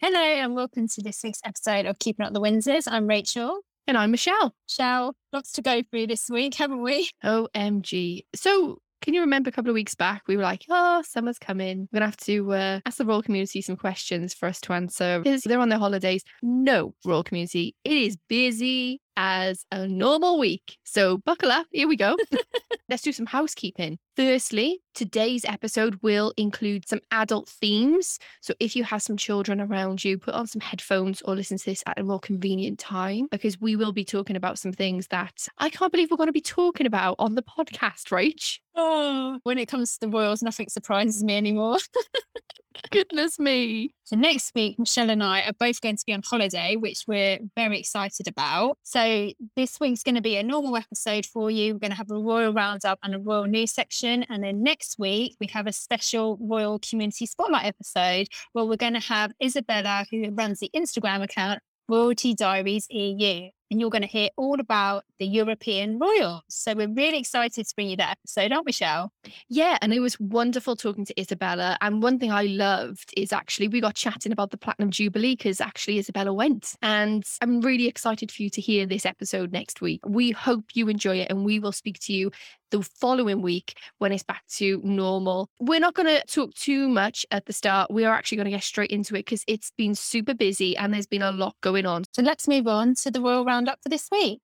Hello and welcome to this week's episode of Keeping Up the Windsors. I'm Rachel. And I'm Michelle. Michelle, lots to go through this week, haven't we? OMG. So, can you remember a couple of weeks back? We were like, oh, summer's coming. We're going to have to uh, ask the royal community some questions for us to answer because they're on their holidays. No, royal community, it is busy as a normal week. So buckle up. Here we go. Let's do some housekeeping. Firstly, today's episode will include some adult themes. So if you have some children around you, put on some headphones or listen to this at a more convenient time because we will be talking about some things that I can't believe we're going to be talking about on the podcast, Rach. Oh, when it comes to the royals, nothing surprises me anymore. Goodness me. So next week, Michelle and I are both going to be on holiday, which we're very excited about. So this week's going to be a normal episode for you. We're going to have a royal roundup and a royal news section. And then next week, we have a special royal community spotlight episode where we're going to have Isabella, who runs the Instagram account, Royalty Diaries EU and you're going to hear all about the European royals. So we're really excited to bring you that episode, aren't we, Shell? Yeah, and it was wonderful talking to Isabella. And one thing I loved is actually we got chatting about the Platinum Jubilee because actually Isabella went. And I'm really excited for you to hear this episode next week. We hope you enjoy it and we will speak to you the following week when it's back to normal. We're not going to talk too much at the start. We are actually going to get straight into it because it's been super busy and there's been a lot going on. So let's move on to the royal roundup for this week.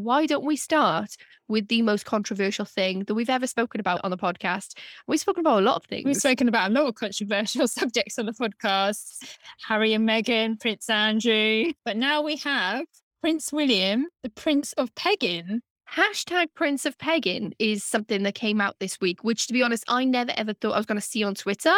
Why don't we start with the most controversial thing that we've ever spoken about on the podcast? We've spoken about a lot of things. We've spoken about a lot of controversial subjects on the podcast Harry and Meghan, Prince Andrew. But now we have Prince William, the Prince of Peggin, Hashtag Prince of Peggin is something that came out this week, which to be honest, I never ever thought I was going to see on Twitter.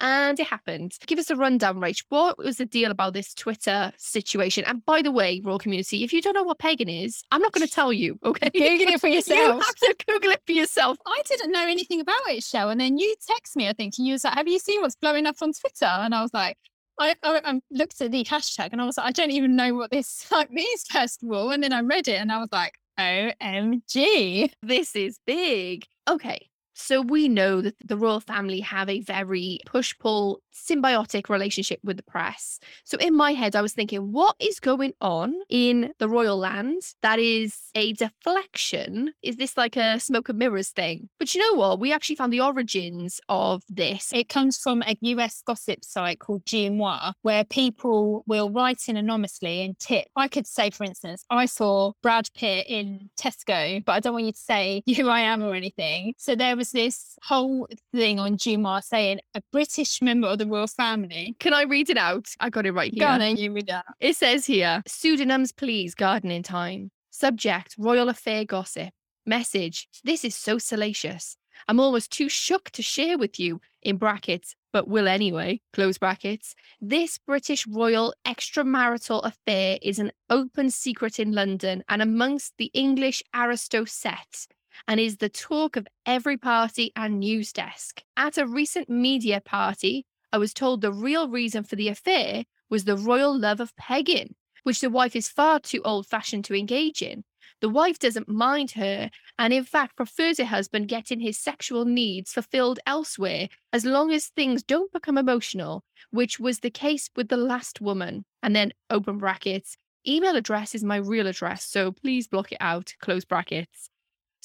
And it happened. Give us a rundown, Rach. What was the deal about this Twitter situation? And by the way, Royal Community, if you don't know what Peggin is, I'm not going to tell you, okay? Google it for yourself. you have to Google it for yourself. I didn't know anything about it, Shell. And then you text me, I think, and you was like, Have you seen what's blowing up on Twitter? And I was like, I, I, I, looked at the hashtag and I was like, I don't even know what this like means, first of all. And then I read it and I was like, OMG. This is big. Okay. So we know that the royal family have a very push pull symbiotic relationship with the press. So in my head, I was thinking, what is going on in the royal land that is a deflection? Is this like a smoke and mirrors thing? But you know what? We actually found the origins of this. It comes from a US gossip site called DeuxMoi, where people will write in anonymously and tip. I could say, for instance, I saw Brad Pitt in Tesco, but I don't want you to say who I am or anything. So there was this whole thing on DeuxMoi saying a British member of the royal family. Can I read it out? I got it right here. Go on, then, you read that. It says here pseudonyms, please, gardening time. Subject, royal affair gossip. Message, this is so salacious. I'm almost too shook to share with you, in brackets, but will anyway, close brackets. This British royal extramarital affair is an open secret in London and amongst the English aristo set and is the talk of every party and news desk. At a recent media party, I was told the real reason for the affair was the royal love of pegging, which the wife is far too old fashioned to engage in. The wife doesn't mind her, and in fact prefers her husband getting his sexual needs fulfilled elsewhere, as long as things don't become emotional, which was the case with the last woman. And then open brackets, email address is my real address, so please block it out, close brackets.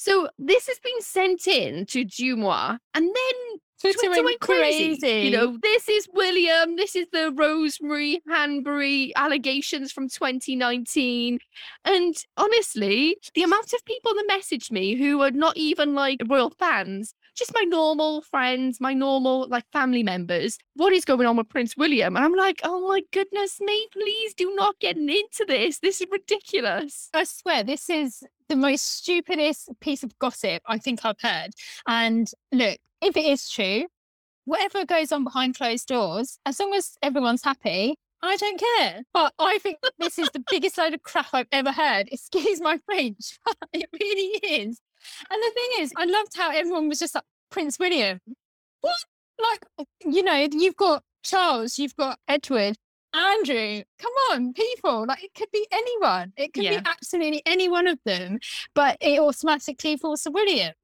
So this has been sent in to DeuxMoi, and then Twitter, went crazy. crazy. You know, this is William. This is the Rosemary Hanbury allegations from 2019. And honestly, the amount of people that messaged me who are not even like royal fans, just my normal friends, my normal like family members, what is going on with Prince William? And I'm like, oh my goodness me, please do not get into this. This is ridiculous. I swear, this is the most stupidest piece of gossip I think I've heard. And look, if it is true, whatever goes on behind closed doors, as long as everyone's happy, I don't care. But I think this is the biggest load of crap I've ever heard. Excuse my French, it really is. And the thing is, I loved how everyone was just like, Prince William. What? Like, you know, you've got Charles, you've got Edward, Andrew, come on, people. Like it could be anyone. It could Yeah. be absolutely any one of them, but it automatically falls to William.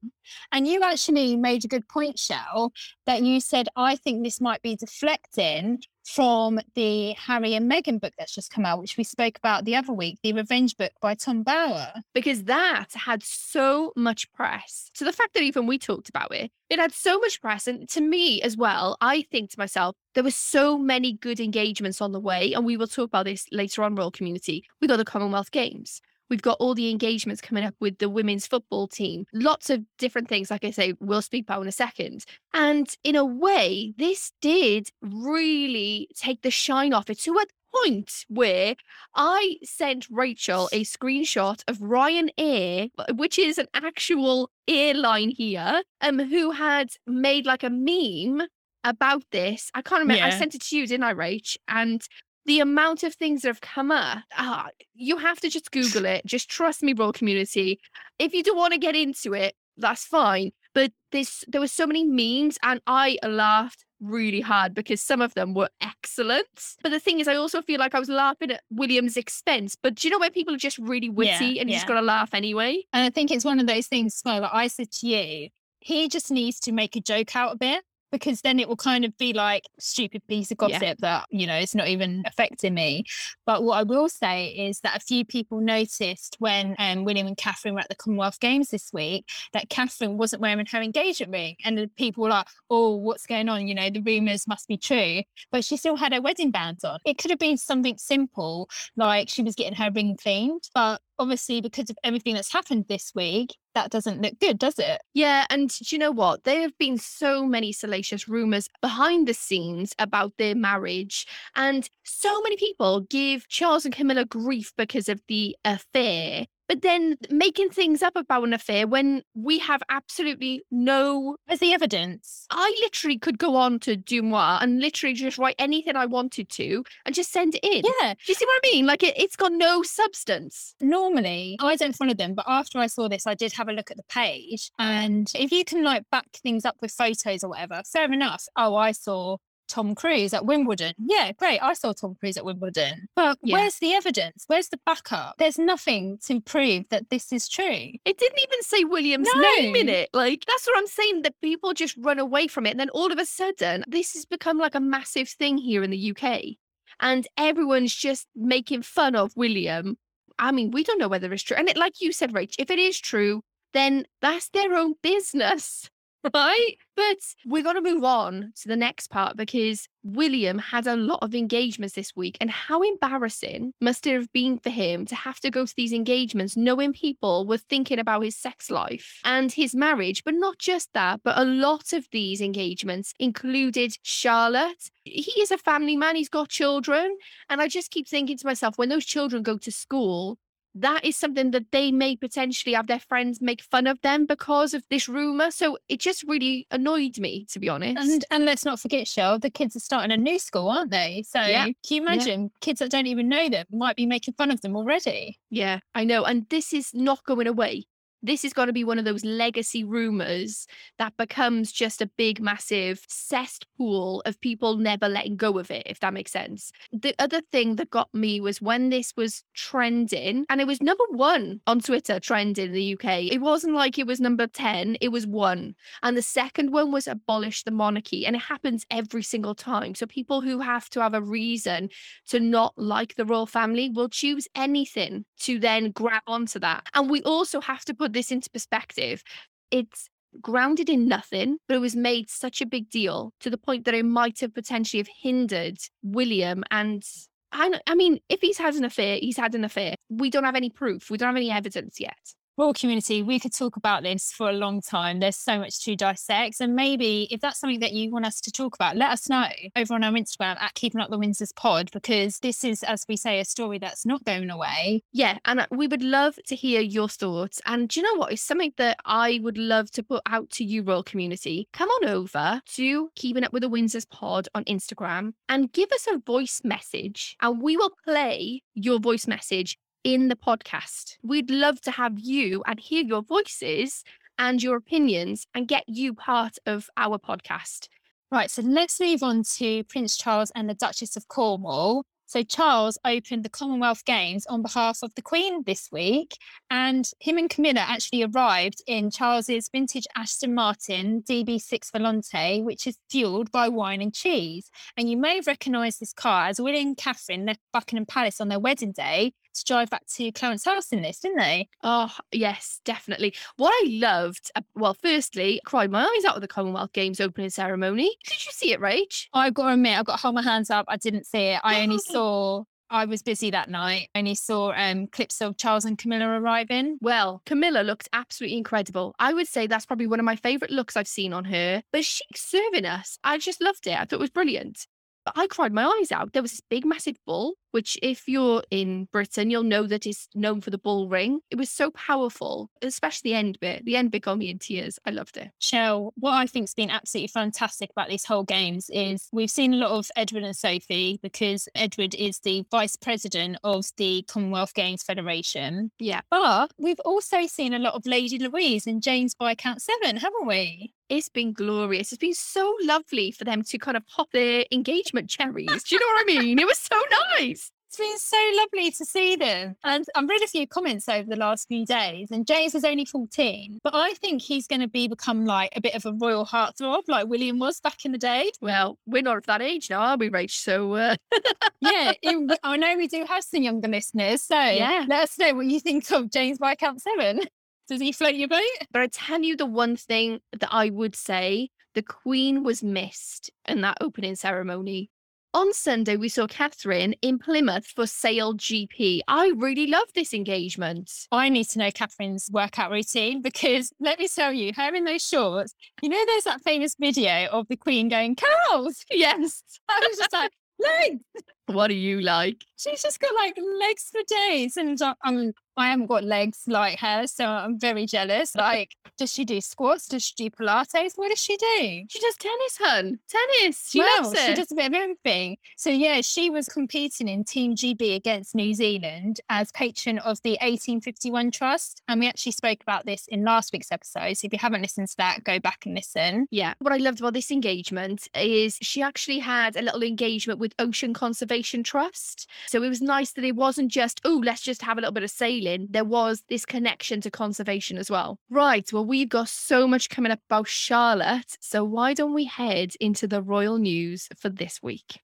And you actually made a good point, Shell, that you said, I think this might be deflecting from the Harry and Meghan book that's just come out, which we spoke about the other week, the Revenge book by Tom Bower. because that had so much press. So the fact that even we talked about it, it had so much press. And to me as well, I think to myself, there were so many good engagements on the way. And we will talk about this later on, Royal Community. We got the Commonwealth Games. We've got all the engagements coming up with the women's football team. Lots of different things, like I say, we'll speak about in a second. And in a way, this did really take the shine off it to a point where I sent Rachel a screenshot of Ryanair, which is an actual airline here, um, who had made like a meme about this. I can't remember. I sent it to you, didn't I, Rach? And the amount of things that have come up, ah, you have to just Google it. Just trust me, Royal Community. If you don't want to get into it, that's fine. But this, there were so many memes, and I laughed really hard because some of them were excellent. But the thing is, I also feel like I was laughing at William's expense. But do you know where people are just really witty and you just got to laugh anyway? And I think it's one of those things. Like I said to you, he just needs to make a joke out of it because then it will kind of be like stupid piece of Yeah. gossip that, you know, it's not even affecting me. But what I will say is that a few people noticed when um, William and Catherine were at the Commonwealth Games this week that Catherine wasn't wearing her engagement ring. And the people were like, oh, what's going on? You know, the rumours must be true. But she still had her wedding band on. It could have been something simple, like she was getting her ring cleaned. But obviously, because of everything that's happened this week, that doesn't look good, does it? Yeah, and you know what? There have been so many salacious rumors behind the scenes about their marriage, and so many people give Charles and Camilla grief because of the affair. But then making things up about an affair when we have absolutely no. Where's the evidence? I literally could go on to DeuxMoi and literally just write anything I wanted to and just send it in. Yeah. Do you see what I mean? Like it, it's got no substance. Normally, I don't follow them, but after I saw this, I did have a look at the page. And if you can like back things up with photos or whatever, fair enough. Oh, I saw Tom Cruise at Wimbledon. Yeah, great. I saw Tom Cruise at Wimbledon. But Yeah. where's the evidence? Where's the backup? There's nothing to prove that this is true. It didn't even say William's No. name in it. Like, that's what I'm saying, that people just run away from it. And then all of a sudden, this has become like a massive thing here in the UK. And everyone's just making fun of William. I mean, we don't know whether it's true. And it, like you said, Rach, if it is true, then that's their own business. Right. But we're going to move on to the next part because William had a lot of engagements this week. And how embarrassing must it have been for him to have to go to these engagements knowing people were thinking about his sex life and his marriage? But not just that, but a lot of these engagements included Charlotte. He is a family man, he's got children. And I just keep thinking to myself, when those children go to school, that is something that they may potentially have their friends make fun of them because of this rumor. So it just really annoyed me, to be honest. And and let's not forget, Shell, the kids are starting a new school, aren't they? So Yeah. can you imagine kids that don't even know them might be making fun of them already? yeah, I know. And this is not going away. This is going to be one of those legacy rumors that becomes just a big, massive cesspool of people never letting go of it, if that makes sense. The other thing that got me was when this was trending, and it was number one on Twitter, trend in the UK. It wasn't like it was number 10, it was one. And the second one was abolish the monarchy. And it happens every single time. So people who have to have a reason to not like the royal family will choose anything to then grab onto that. And we also have to put this into perspective. It's grounded in nothing, but it was made such a big deal to the point that it might have potentially have hindered William and I, I mean, if he's had an affair, he's had an affair. We don't have any proof. We don't have any evidence yet. Royal community, we could talk about this for a long time. There's so much to dissect. And maybe if that's something that you want us to talk about, let us know over on our Instagram at Keeping Up the Windsors Pod, because this is, as we say, a story that's not going away. Yeah, and uh, we would love to hear your thoughts. And do you know what? It's something that I would love to put out to you, Royal community. Come on over to Keeping Up with the Windsors Pod on Instagram and give us a voice message, and we will play your voice message in the podcast. We'd love to have you and hear your voices and your opinions and get you part of our podcast. Right, so let's move on to Prince Charles and the Duchess of Cornwall. So Charles opened the Commonwealth Games on behalf of the Queen this week, and him and Camilla actually arrived in Charles's vintage Aston Martin DB6 Volante, which is fueled by wine and cheese. And you may have recognised this car as William and Catherine left Buckingham Palace on their wedding day to drive back to Clarence House in this, didn't they? Oh, yes, definitely. What I loved, well, firstly, cried my eyes out of the Commonwealth Games opening ceremony. Did you see it, Rach? I've got to admit, I've got to hold my hands up. I didn't see it. I only saw I was busy that night. I only saw um, clips of Charles and Camilla arriving. Well, Camilla looked absolutely incredible. I would say that's probably one of my favourite looks I've seen on her. But she's serving us. I just loved it. I thought it was brilliant. But I cried my eyes out. There was this big, massive bull, which, if you're in Britain, you'll know that is known for the bull ring. It was so powerful, especially the end bit. The end bit got me in tears. I loved it. Shell, what I think's been absolutely fantastic about these whole games is we've seen a lot of Edward and Sophie because Edward is the vice president of the Commonwealth Games Federation. Yeah. But we've also seen a lot of Lady Louise and James Viscount Severn, haven't we? It's been glorious. It's been so lovely for them to kind of pop their engagement cherries. Do you know what I mean? It was so nice. It's been so lovely to see them. And I've read a few comments over the last few days, and James is only 14, but I think he's going to be become like a bit of a royal heartthrob, like William was back in the day. Well, we're not of that age now, are we, Rach? So, uh... yeah, it, I know we do have some younger listeners. So, yeah. let us know what you think of James Viscount Severn. Does he float your boat? But I tell you the one thing that I would say the Queen was missed in that opening ceremony. On Sunday, we saw Catherine in Plymouth for Sail GP. I really love this engagement. I need to know Catherine's workout routine because let me tell you, her in those shorts, you know, there's that famous video of the Queen going, cows. Yes. I was just like, legs. What are you like? She's just got like legs for days. And I'm I haven't got legs like her, so I'm very jealous. Like, does she do squats? Does she do Pilates? What does she do? She does tennis, hun. Tennis. She well, loves it. She does a bit of everything. So yeah, she was competing in Team GB against New Zealand as patron of the 1851 Trust. And we actually spoke about this in last week's episode. So if you haven't listened to that, go back and listen. Yeah. What I loved about this engagement is she actually had a little engagement with Ocean Conservation Trust. So it was nice that it wasn't just, oh, let's just have a little bit of sailing there was this connection to conservation as well. Right. Well, we've got so much coming up about Charlotte. So why don't we head into the royal news for this week?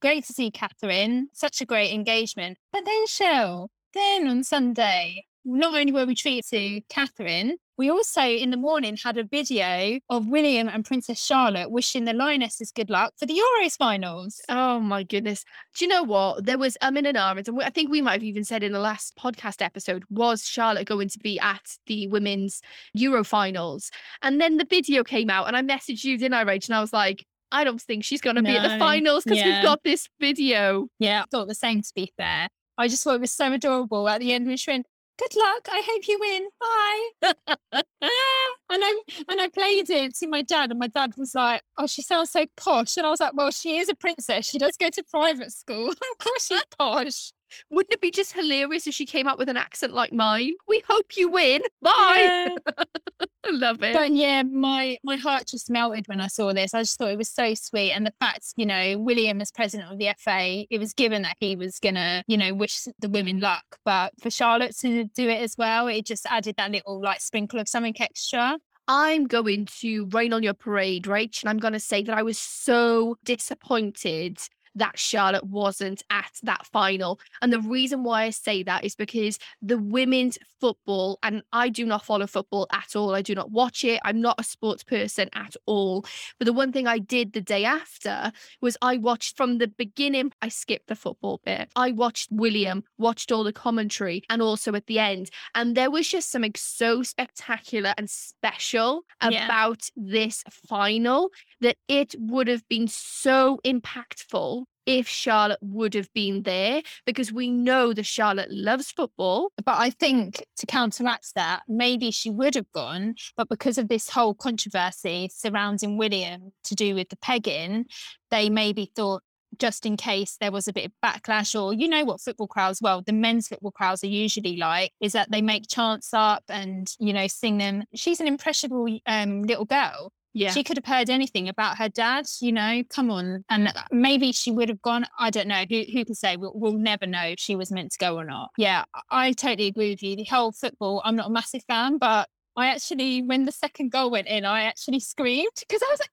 great to see Catherine. Such a great engagement. But then, Shell, then on Sunday, not only were we treated to Catherine, we also in the morning had a video of William and Princess Charlotte wishing the Lionesses good luck for the Euros finals. Oh my goodness. Do you know what? There was um in an and I think we might have even said in the last podcast episode, was Charlotte going to be at the women's Euro finals? And then the video came out and I messaged you, didn't I, Rach? And I was like, I don't think she's going to no. be at the finals because yeah. we've got this video. Yeah, I thought the same to be fair. I just thought it was so adorable at the end when she went, good luck. I hope you win. Bye. and I and I played it to my dad, and my dad was like, "Oh, she sounds so posh." And I was like, "Well, she is a princess. She does go to private school. of course, she's posh." Wouldn't it be just hilarious if she came up with an accent like mine? We hope you win. Bye. Yeah. Love it. But yeah, my my heart just melted when I saw this. I just thought it was so sweet. And the fact, you know, William as president of the FA, it was given that he was gonna, you know, wish the women luck. But for Charlotte to do it as well, it just added that little like sprinkle of something extra. I'm going to rain on your parade, Rach, and I'm going to say that I was so disappointed that Charlotte wasn't at that final. And the reason why I say that is because the women's football, and I do not follow football at all. I do not watch it. I'm not a sports person at all. But the one thing I did the day after was I watched from the beginning, I skipped the football bit. I watched William, watched all the commentary, and also at the end. And there was just something so spectacular and special Yeah. about this final that it would have been so impactful if Charlotte would have been there because we know that Charlotte loves football. But I think to counteract that, maybe she would have gone, but because of this whole controversy surrounding William to do with the pegging, they maybe thought just in case there was a bit of backlash or you know what football crowds well the men's football crowds are usually like is that they make chants up and you know sing them she's an impressionable um, little girl Yeah. she could have heard anything about her dad, you know, come on. And maybe she would have gone. I don't know. Who, who can say? We'll, we'll never know if she was meant to go or not. Yeah, I totally agree with you. The whole football, I'm not a massive fan, but I actually, when the second goal went in, I actually screamed because I was like,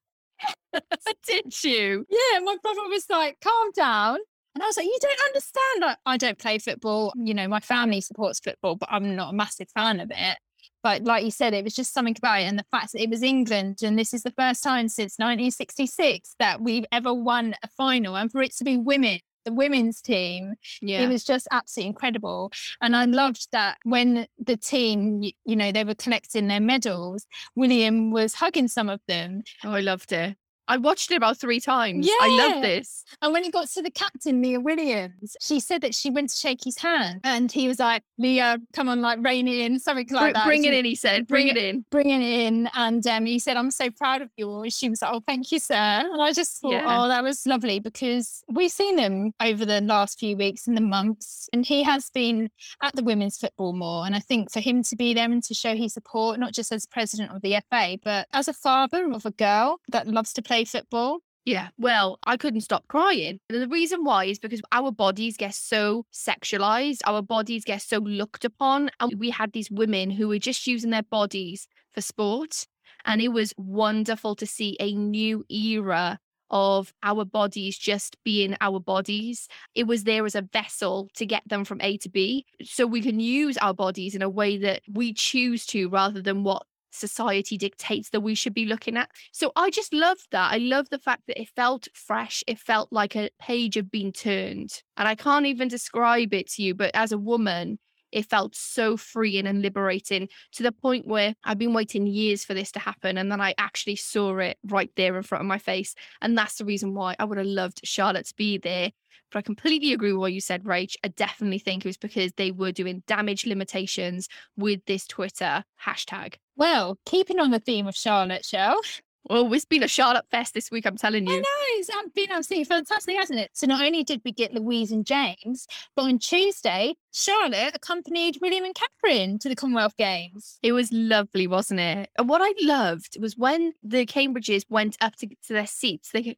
Did you? yeah, my brother was like, calm down. And I was like, you don't understand. I, I don't play football. You know, my family supports football, but I'm not a massive fan of it. But like you said, it was just something about it. And the fact that it was England, and this is the first time since 1966 that we've ever won a final, and for it to be women, the women's team, Yeah. it was just absolutely incredible. And I loved that when the team, you know, they were collecting their medals, William was hugging some of them. oh, I loved it. I watched it about three times. Yeah. I love this. And when it got to the captain, Leah Williams, she said that she went to shake his hand and he was like, Leah, come on, like rein it in, something like Br- that. bring it in, he said. Bring, bring it in. Bring it in. And um, he said, I'm so proud of you. And she was like, Oh, thank you, sir. And I just thought, Yeah. Oh, that was lovely because we've seen him over the last few weeks and the months. And he has been at the women's football more. And I think for him to be there and to show his support, not just as president of the FA, but as a father of a girl that loves to play football. Yeah. Well, I couldn't stop crying. And the reason why is because our bodies get so sexualized, our bodies get so looked upon. And we had these women who were just using their bodies for sport. And it was wonderful to see a new era of our bodies just being our bodies. It was there as a vessel to get them from A to B. So we can use our bodies in a way that we choose to rather than what society dictates that we should be looking at. So I just love that. I love the fact that it felt fresh. It felt like a page had been turned. And I can't even describe it to you, but as a woman, it felt so freeing and liberating to the point where I've been waiting years for this to happen. And then I actually saw it right there in front of my face. And that's the reason why I would have loved Charlotte to be there. But I completely agree with what you said, Rach. I definitely think it was because they were doing damage limitations with this Twitter hashtag. Well, keeping on the theme of Charlotte, Shell. Oh, it's been a Charlotte fest this week, I'm telling you. I know, it's been absolutely fantastic, hasn't it? So not only did we get Louise and James, but on Tuesday, Charlotte accompanied William and Catherine to the Commonwealth Games. It was lovely, wasn't it? And what I loved was when the Cambridges went up to, to their seats, they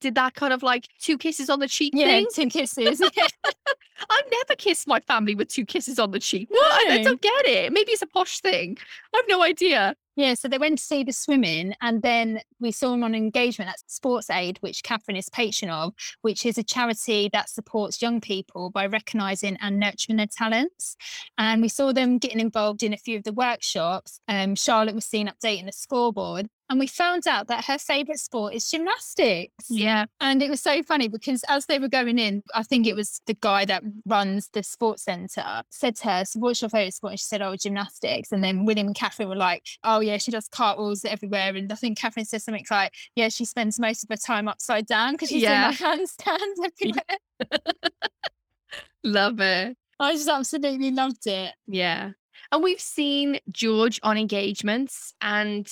did that kind of like two kisses on the cheek Yeah, thing. two kisses. I've never kissed my family with two kisses on the cheek. What? I, I don't get it. Maybe it's a posh thing. I have no idea. Yeah, so they went to see the swimming, and then we saw them on engagement at Sports Aid, which Catherine is patron of, which is a charity that supports young people by recognising and nurturing their talents. And we saw them getting involved in a few of the workshops. Um, Charlotte was seen updating the scoreboard, and we found out that her favourite sport is gymnastics. Yeah. And it was so funny because as they were going in, I think it was the guy that runs the sports centre said to her, So what's your favourite sport? And she said, Oh, gymnastics. And then William and Catherine were like, Oh, yeah, she does cartwheels everywhere. And I think Catherine said something like, Yeah, she spends most of her time upside down because she's Yeah. doing like handstands everywhere. Love it. I just absolutely loved it. Yeah. And we've seen George on engagements, and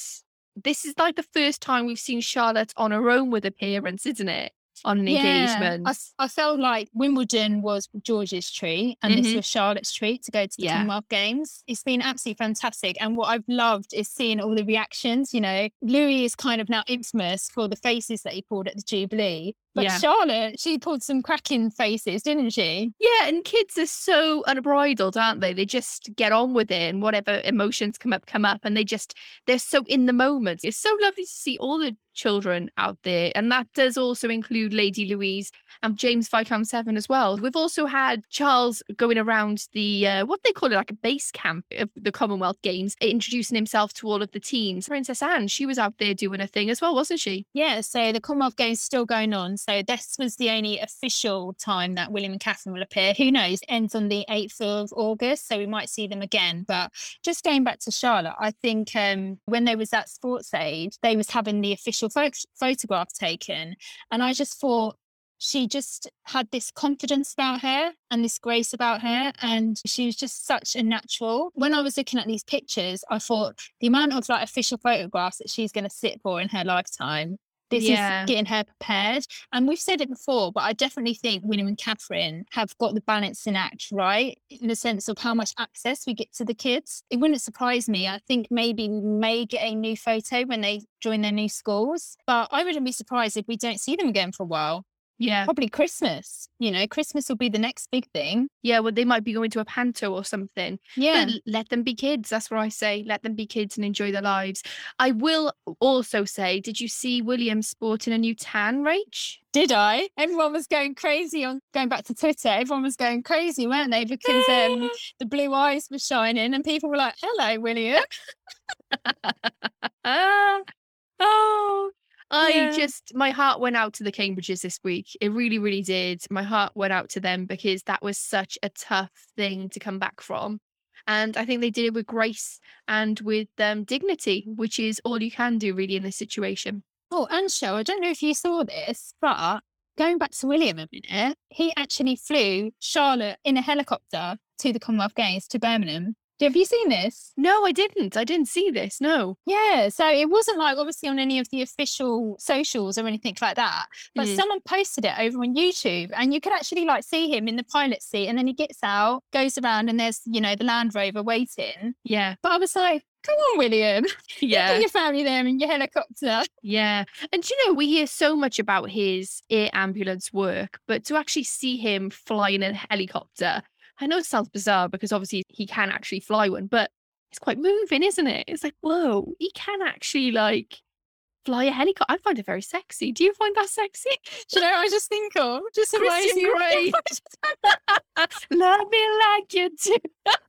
this is like the first time we've seen Charlotte on her own with appearance, isn't it? On an engagement. I, I, felt like Wimbledon was George's treat and this Mhm. was Charlotte's treat to go to the Yeah. Commonwealth Games. It's been absolutely fantastic. And what I've loved is seeing all the reactions. You know, Louis is kind of now infamous for the faces that he pulled at the Jubilee. But Yeah. Charlotte, she pulled some cracking faces, didn't she? Yeah, and kids are so unbridled, aren't they? They just get on with it and whatever emotions come up, come up, and they just they're so in the moment. It's so lovely to see all the children out there. And that does also include Lady Louise and James Viscount Severn as well. We've also had Charles going around the uh, what they call it like a base camp of the Commonwealth Games, introducing himself to all of the teams. Princess Anne, she was out there doing a thing as well, wasn't she? Yeah, so the Commonwealth Games still going on. So this was the only official time that William and Catherine will appear. Who knows? Ends on the 8th of August, so we might see them again. But just going back to Charlotte, I think um, when they was at Sports Aid, they was having the official pho- photograph taken, and I just thought she just had this confidence about her and this grace about her. And she was just such a natural. When I was looking at these pictures, I thought the amount of like official photographs that she's going to sit for in her lifetime. This Yeah. is getting her prepared. And we've said it before, but I definitely think William and Catherine have got the balancing act right in the sense of how much access we get to the kids. It wouldn't surprise me. I think maybe we may get a new photo when they join their new schools, but I wouldn't be surprised if we don't see them again for a while Yeah. probably Christmas. You know, Christmas will be the next big thing. Yeah, well, they might be going to a panto or something. Yeah. But let them be kids. That's what I say. Let them be kids and enjoy their lives. I will also say, did you see William sporting a new tan, Rach? Did I? Everyone was going crazy on going back to Twitter. Everyone was going crazy, weren't they? Because um, the blue eyes were shining and people were like, hello, William. Ah, oh, I Yeah. just, my heart went out to the Cambridges this week. It really, really did. My heart went out to them because that was such a tough thing to come back from. And I think they did it with grace and with um, dignity, which is all you can do really in this situation. Oh, and Shell, I don't know if you saw this, but going back to William a minute, he actually flew Charlotte in a helicopter to the Commonwealth Games to Birmingham. Have you seen this? No, I didn't. I didn't see this. No. Yeah, so it wasn't like obviously on any of the official socials or anything like that, but Mm. someone posted it over on YouTube and you could actually like see him in the pilot seat and then he gets out, goes around and there's, you know, the Land Rover waiting. Yeah. But I was like, come on, William, Yeah. get your family there in your helicopter. Yeah. And you know, we hear so much about his air ambulance work, but to actually see him flying a helicopter, I know it sounds bizarre because obviously he can actually fly one, but it's quite moving, isn't it? It's like, whoa, he can actually like fly a helicopter. I find it very sexy. Do you find that sexy? Do you know I just think of? Just Christian. Grey. Love me like you do.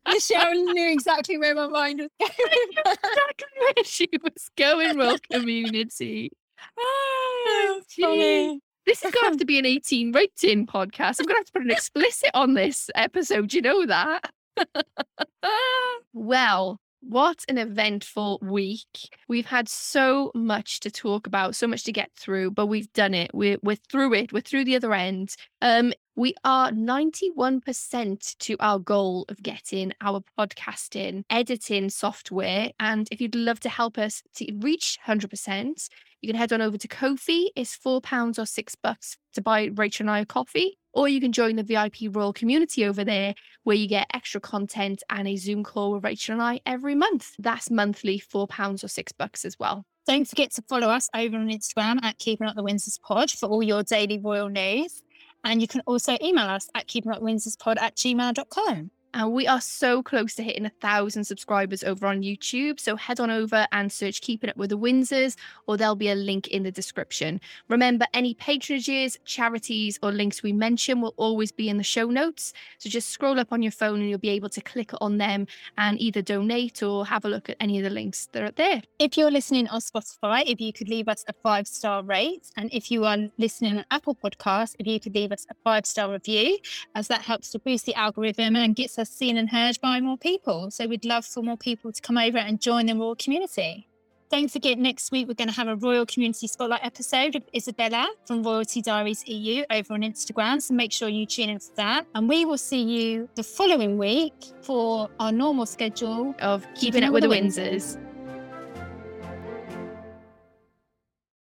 Michelle knew exactly where my mind was going. exactly where she was going, Royal Community. Ah, oh, gee. This is going to have to be an 18 rating podcast. I'm going to have to put an explicit on this episode. You know that? well, what an eventful week. We've had so much to talk about, so much to get through, but we've done it. We're, we're through it. We're through the other end. Um, we are 91% to our goal of getting our podcasting editing software. And if you'd love to help us to reach 100%, you can head on over to Ko-fi. It's four pounds or six bucks to buy Rachel and I a coffee. Or you can join the VIP Royal community over there where you get extra content and a Zoom call with Rachel and I every month. That's monthly, four pounds or six bucks as well. Don't forget to follow us over on Instagram at Keeping Up the Windsors Pod for all your daily royal news. And you can also email us at keepingupwindsorspod at gmail.com. And we are so close to hitting a thousand subscribers over on YouTube. So head on over and search Keeping Up with the Windsors, or there'll be a link in the description. Remember, any patronages, charities, or links we mention will always be in the show notes. So just scroll up on your phone and you'll be able to click on them and either donate or have a look at any of the links that are there. If you're listening on Spotify, if you could leave us a five star rate. And if you are listening on Apple Podcasts, if you could leave us a five star review, as that helps to boost the algorithm and gets us seen and heard by more people. So we'd love for more people to come over and join the royal community. Don't forget, next week we're going to have a Royal Community Spotlight episode with Isabella from Royalty Diaries EU over on Instagram. So make sure you tune in for that. And we will see you the following week for our normal schedule Of Keeping Up with the Windsors.